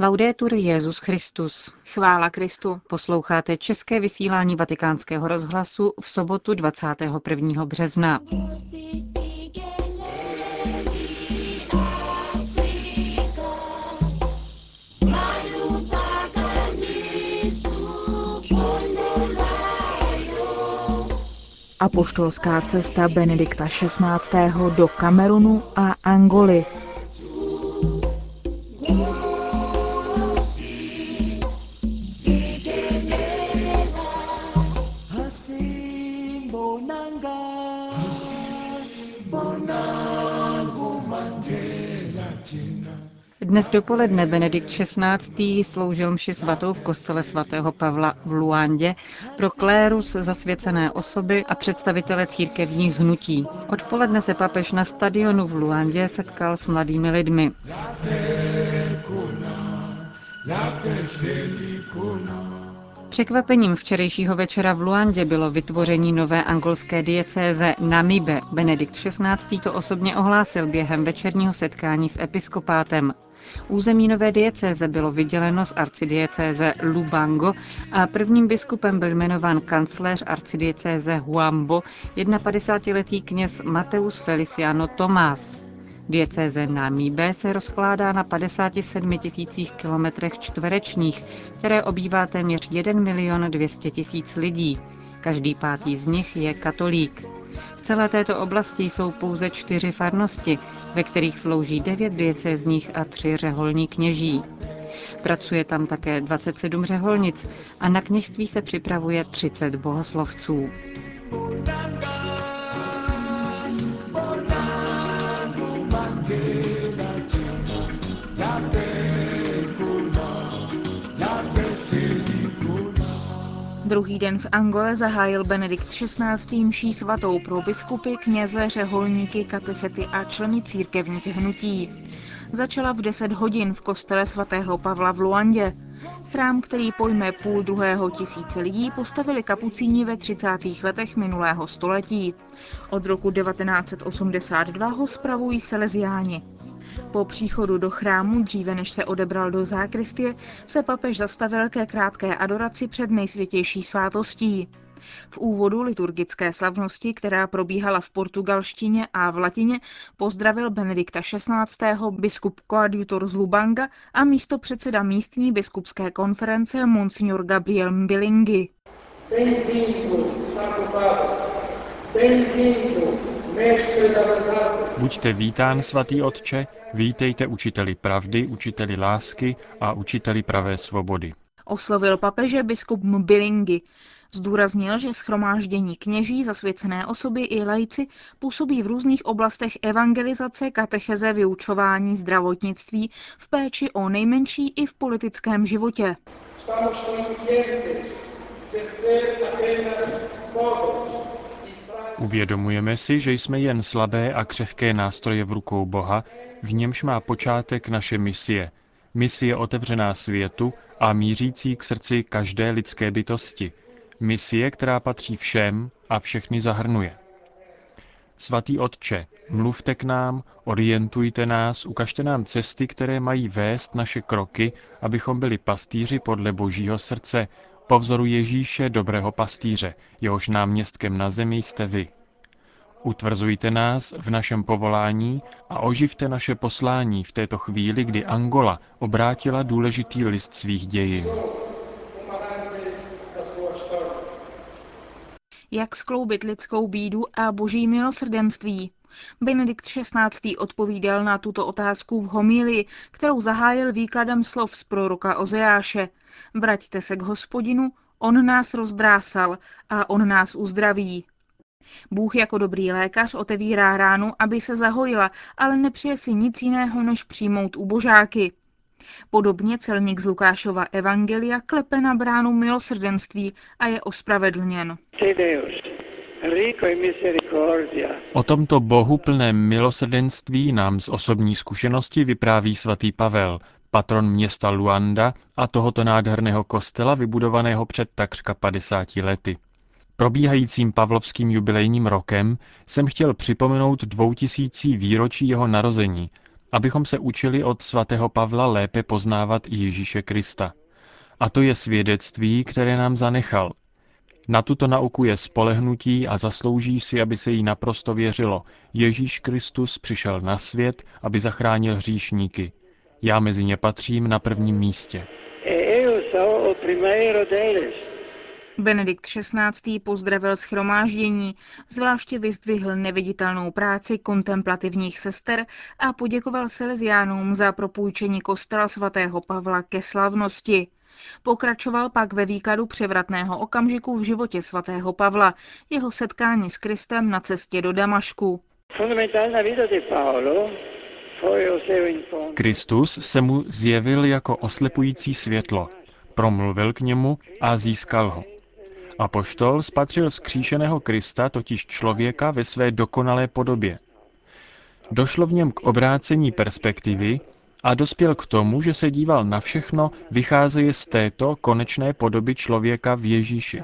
Laudetur Jezus Christus. Chvála Kristu. Posloucháte české vysílání Vatikánského rozhlasu v sobotu 21. března. Apoštolská cesta Benedikta XVI. do Kamerunu a Angoly. Dnes dopoledne Benedikt XVI. sloužil mši svatou v kostele svatého Pavla v Luandě pro klérus zasvěcené osoby a představitele církevních hnutí. Odpoledne se papež na stadionu v Luandě setkal s mladými lidmi. Překvapením včerejšího večera v Luandě bylo vytvoření nové angolské diecéze Namibe. Benedikt XVI. to osobně ohlásil během večerního setkání s episkopátem. Území nové diecéze bylo vyděleno z arcidiecéze Lubango a prvním biskupem byl jmenován kancléř arcidiecéze Huambo, 51-letý kněz Mateus Feliciano Tomás. Diecéze Namíbe se rozkládá na 57 tisících kilometrech čtverečních, které obývá téměř 1 milion 200 tisíc lidí. Každý pátý z nich je katolík. V celé této oblasti jsou pouze čtyři farnosti, ve kterých slouží devět diecézních a tři řeholní kněží. Pracuje tam také 27 řeholnic a na kněžství se připravuje 30 bohoslovců. Druhý den v Angole zahájil Benedikt XVI. mší svatou pro biskupy, kněze, řeholníky, katechety a členy církevních hnutí. Začala v 10 hodin v kostele svatého Pavla v Luandě. Chrám, který pojme půl druhého tisíce lidí, postavili kapucíni ve 30. letech minulého století. Od roku 1982 ho spravují Salesiáni. Po příchodu do chrámu, dříve než se odebral do zákristie, se papež zastavil ke krátké adoraci před nejsvětější svátostí. V úvodu liturgické slavnosti, která probíhala v portugalštině a v latině, pozdravil Benedikta XVI. biskup koadjutor z Lubanga a místo předseda místní biskupské konference Monsignor Gabriel Mbilingi. Buďte vítán, svatý Otče, vítejte učiteli pravdy, učiteli lásky a učiteli pravé svobody. Oslovil papeže biskup Mbilingi. Zdůraznil, že schromáždění kněží, zasvěcené osoby i lajci působí v různých oblastech evangelizace, katecheze, vyučování, zdravotnictví, v péči o nejmenší i v politickém životě. Uvědomujeme si, že jsme jen slabé a křehké nástroje v rukou Boha, v němž má počátek naše misie. Misie otevřená světu a mířící k srdci každé lidské bytosti. Misie, která patří všem a všechny zahrnuje. Svatý Otče, mluvte k nám, orientujte nás, ukažte nám cesty, které mají vést naše kroky, abychom byli pastýři podle Božího srdce, po vzoru Ježíše, dobrého pastýře, jehož náměstkem na zemi jste vy. Utvrzujte nás v našem povolání a oživte naše poslání v této chvíli, kdy Angola obrátila důležitý list svých dějin. Jak skloubit lidskou bídu a boží milosrdenství? Benedikt XVI. odpovídal na tuto otázku v homílii, kterou zahájil výkladem slov z proroka Ozeáše. Vraťte se k hospodinu, on nás rozdrásal a on nás uzdraví. Bůh jako dobrý lékař otevírá ránu, aby se zahojila, ale nepřeje si nic jiného, než přijmout ubožáky. Podobně celník z Lukášova evangelia klepe na bránu milosrdenství a je ospravedlněn. O tomto Bohu plném milosrdenství nám z osobní zkušenosti vypráví svatý Pavel, patron města Luanda a tohoto nádherného kostela vybudovaného před takřka 50 lety. Probíhajícím pavlovským jubilejním rokem jsem chtěl připomenout dvoutisící výročí jeho narození abychom se učili od svatého Pavla lépe poznávat Ježíše Krista. A to je svědectví, které nám zanechal. Na tuto nauku je spolehnutí a zaslouží si, aby se jí naprosto věřilo. Ježíš Kristus přišel na svět, aby zachránil hříšníky. Já mezi ně patřím na prvním místě. Benedikt XVI. pozdravil schromáždění, zvláště vyzdvihl neviditelnou práci kontemplativních sester a poděkoval Salesiánům za propůjčení kostela svatého Pavla ke slavnosti. Pokračoval pak ve výkladu převratného okamžiku v životě svatého Pavla, jeho setkání s Kristem na cestě do Damašku. Kristus se mu zjevil jako oslepující světlo, promluvil k němu a získal ho. A poštol spatřil vzkříšeného Krista, totiž člověka ve své dokonalé podobě. Došlo v něm k obrácení perspektivy a dospěl k tomu, že se díval na všechno, vycházeje z této konečné podoby člověka v Ježíši.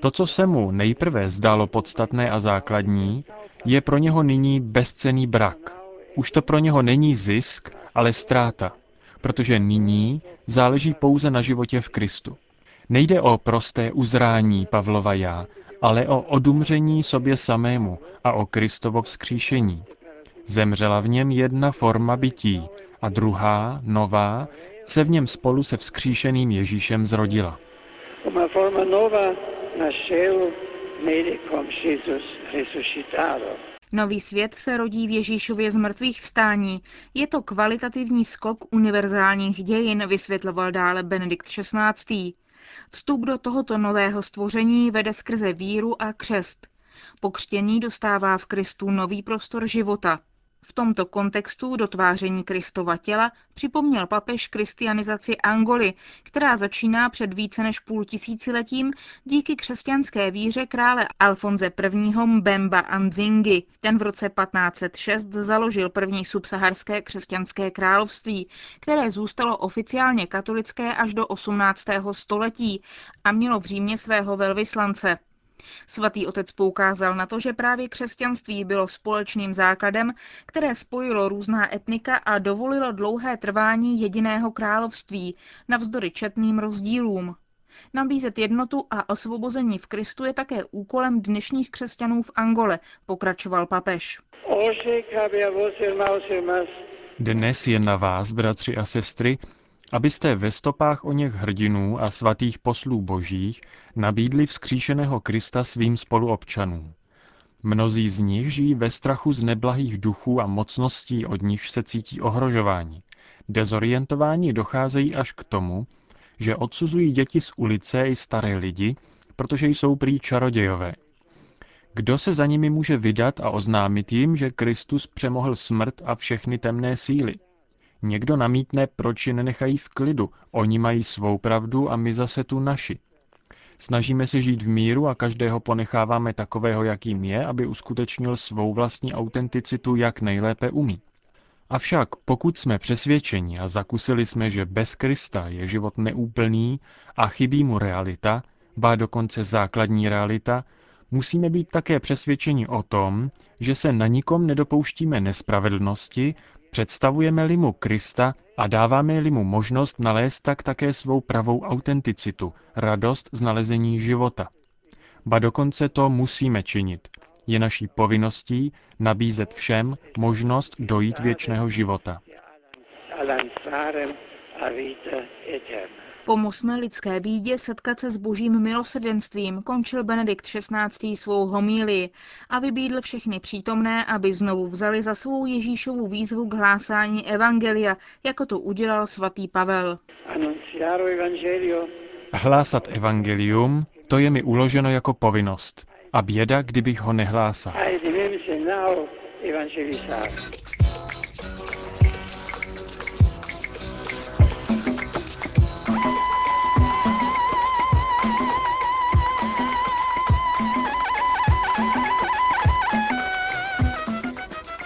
To, co se mu nejprve zdálo podstatné a základní, je pro něho nyní bezcený brak. Už to pro něho není zisk, ale ztráta, protože nyní záleží pouze na životě v Kristu. Nejde o prosté uzrání Pavlova já, ale o odumření sobě samému a o Kristovo vzkříšení. Zemřela v něm jedna forma bytí a druhá, nová, se v něm spolu se vzkříšeným Ježíšem zrodila. Uma forma nova nasceu nele com Jesus ressuscitado. Nový svět se rodí v Ježíšově z mrtvých vstání. Je to kvalitativní skok univerzálních dějin, vysvětloval dále Benedikt XVI. Vstup do tohoto nového stvoření vede skrze víru a křest. Pokřtění dostává v Kristu nový prostor života. V tomto kontextu dotváření Kristova těla připomněl papež kristianizaci Angoly, která začíná před více než půl tisíciletím díky křesťanské víře krále Alfonze I. Mbemba Anzingi. Ten v roce 1506 založil první subsaharské křesťanské království, které zůstalo oficiálně katolické až do 18. století a mělo v Římě svého velvyslance. Svatý otec poukázal na to, že právě křesťanství bylo společným základem, které spojilo různá etnika a dovolilo dlouhé trvání jediného království, navzdory četným rozdílům. Nabízet jednotu a osvobození v Kristu je také úkolem dnešních křesťanů v Angole, pokračoval papež. Dnes je na vás, bratři a sestry, abyste ve stopách o něch hrdinů a svatých poslů božích nabídli vzkříšeného Krista svým spoluobčanům. Mnozí z nich žijí ve strachu z neblahých duchů a mocností, od nichž se cítí ohrožování. Dezorientování docházejí až k tomu, že odsuzují děti z ulice i staré lidi, protože jsou prý čarodějové. Kdo se za nimi může vydat a oznámit jim, že Kristus přemohl smrt a všechny temné síly? Někdo namítne, proč je nenechají v klidu. Oni mají svou pravdu a my zase tu naši. Snažíme se žít v míru a každého ponecháváme takového, jakým je, aby uskutečnil svou vlastní autenticitu, jak nejlépe umí. Avšak pokud jsme přesvědčeni a zakusili jsme, že bez Krista je život neúplný a chybí mu realita, ba dokonce základní realita, musíme být také přesvědčeni o tom, že se na nikom nedopouštíme nespravedlnosti, Představujeme-li mu Krista a dáváme-li mu možnost nalézt tak také svou pravou autenticitu, radost z nalezení života. Ba dokonce to musíme činit. Je naší povinností nabízet všem možnost dojít věčného života. Pomozme lidské bídě setkat se s božím milosrdenstvím, končil Benedikt XVI. svou homílii a vybídl všechny přítomné, aby znovu vzali za svou Ježíšovu výzvu k hlásání Evangelia, jako to udělal svatý Pavel. Hlásat Evangelium, to je mi uloženo jako povinnost. A běda, kdybych ho nehlásal.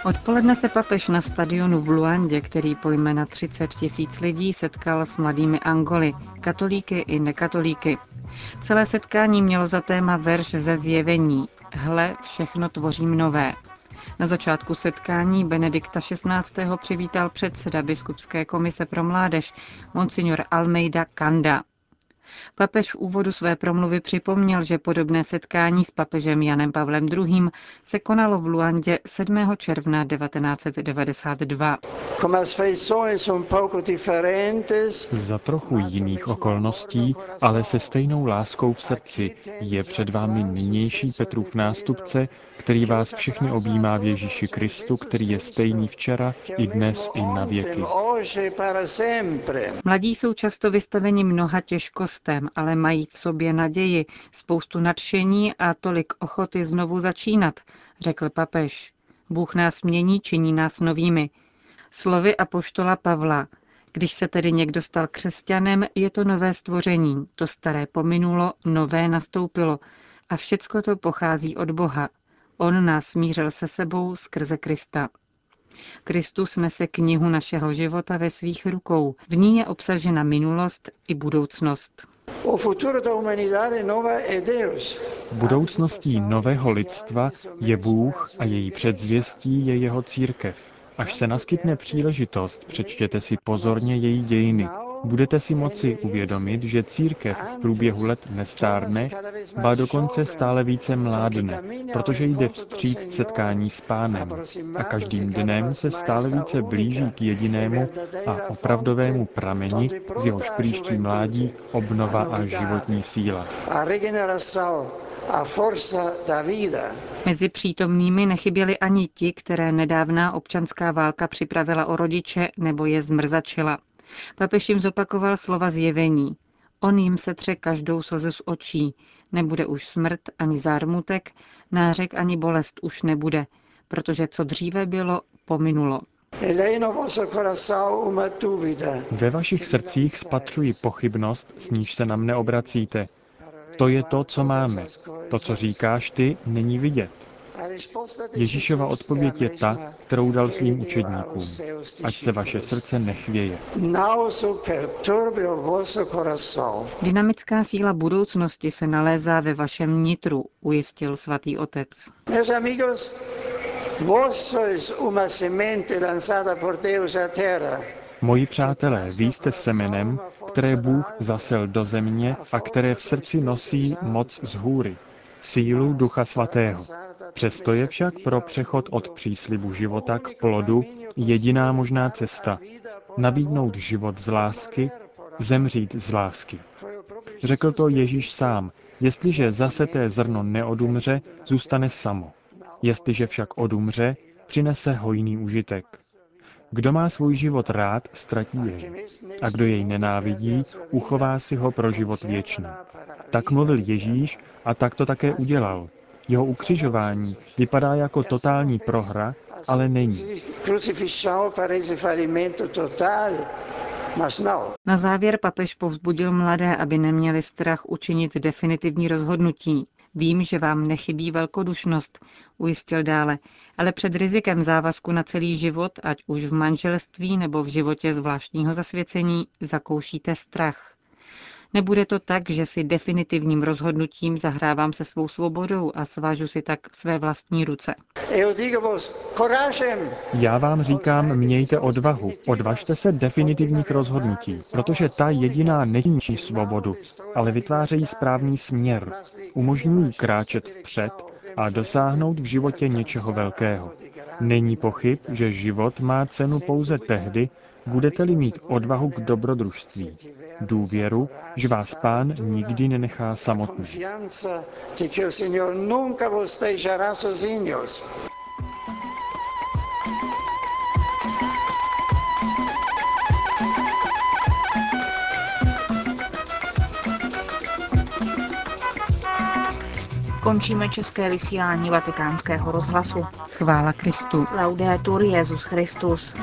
Odpoledne se papež na stadionu v Luandě, který pojme na 30 tisíc lidí, setkal s mladými Angoly, katolíky i nekatolíky. Celé setkání mělo za téma verš ze zjevení. Hle, všechno tvořím nové. Na začátku setkání Benedikta XVI. přivítal předseda Biskupské komise pro mládež, monsignor Almeida Kanda. Papež v úvodu své promluvy připomněl, že podobné setkání s papežem Janem Pavlem II. se konalo v Luandě 7. června 1992. Za trochu jiných okolností, ale se stejnou láskou v srdci je před vámi nynější Petrův nástupce, který vás všechny objímá v Ježíši Kristu, který je stejný včera, i dnes, i na věky. Mladí jsou často vystaveni mnoha těžkostem, ale mají v sobě naději, spoustu nadšení a tolik ochoty znovu začínat, řekl papež. Bůh nás mění, činí nás novými. Slovy apoštola Pavla. Když se tedy někdo stal křesťanem, je to nové stvoření. To staré pominulo, nové nastoupilo. A všecko to pochází od Boha. On nás smířil se sebou skrze Krista. Kristus nese knihu našeho života ve svých rukou. V ní je obsažena minulost i budoucnost. Budoucností nového lidstva je Bůh a její předzvěstí je jeho církev. Až se naskytne příležitost, přečtěte si pozorně její dějiny. Budete si moci uvědomit, že církev v průběhu let nestárne, ba dokonce stále více mládne, protože jde vstříc setkání s pánem a každým dnem se stále více blíží k jedinému a opravdovému prameni, z jehož příští mládí obnova a životní síla. Mezi přítomnými nechyběli ani ti, které nedávná občanská válka připravila o rodiče nebo je zmrzačila. Papež jim zopakoval slova zjevení. On jim setře každou slzu z očí. Nebude už smrt ani zármutek, nářek ani bolest už nebude, protože co dříve bylo, pominulo. Ve vašich srdcích spatřuji pochybnost, s níž se na mne obracíte. To je to, co máme. To, co říkáš ty, není vidět. Ježíšova odpověď je ta, kterou dal svým učedníkům. Ať se vaše srdce nechvěje. Dynamická síla budoucnosti se nalézá ve vašem nitru, ujistil svatý otec. Moji přátelé, vy jste semenem, které Bůh zasel do země a které v srdci nosí moc z hůry, sílu Ducha Svatého. Přesto je však pro přechod od příslibu života k plodu jediná možná cesta. Nabídnout život z lásky, zemřít z lásky. Řekl to Ježíš sám. Jestliže zaseté zrno neodumře, zůstane samo. Jestliže však odumře, přinese hojný užitek. Kdo má svůj život rád, ztratí jej. A kdo jej nenávidí, uchová si ho pro život věčný. Tak mluvil Ježíš a tak to také udělal. Jeho ukřižování vypadá jako totální prohra, ale není. Na závěr papež povzbudil mladé, aby neměli strach učinit definitivní rozhodnutí. Vím, že vám nechybí velkodušnost, ujistil dále, ale před rizikem závazku na celý život, ať už v manželství nebo v životě zvláštního zasvěcení, zakoušíte strach. Nebude to tak, že si definitivním rozhodnutím zahrávám se svou svobodou a svážu si tak své vlastní ruce. Já vám říkám, mějte odvahu, odvažte se definitivních rozhodnutí, protože ta jediná neníčí svobodu, ale vytvářejí správný směr, umožňují kráčet vpřed a dosáhnout v životě něčeho velkého. Není pochyb, že život má cenu pouze tehdy, budete-li mít odvahu k dobrodružství, důvěru, že vás pán nikdy nenechá samotný. Končíme české vysílání vatikánského rozhlasu. Chvála Kristu. Laudetur Jezus Christus.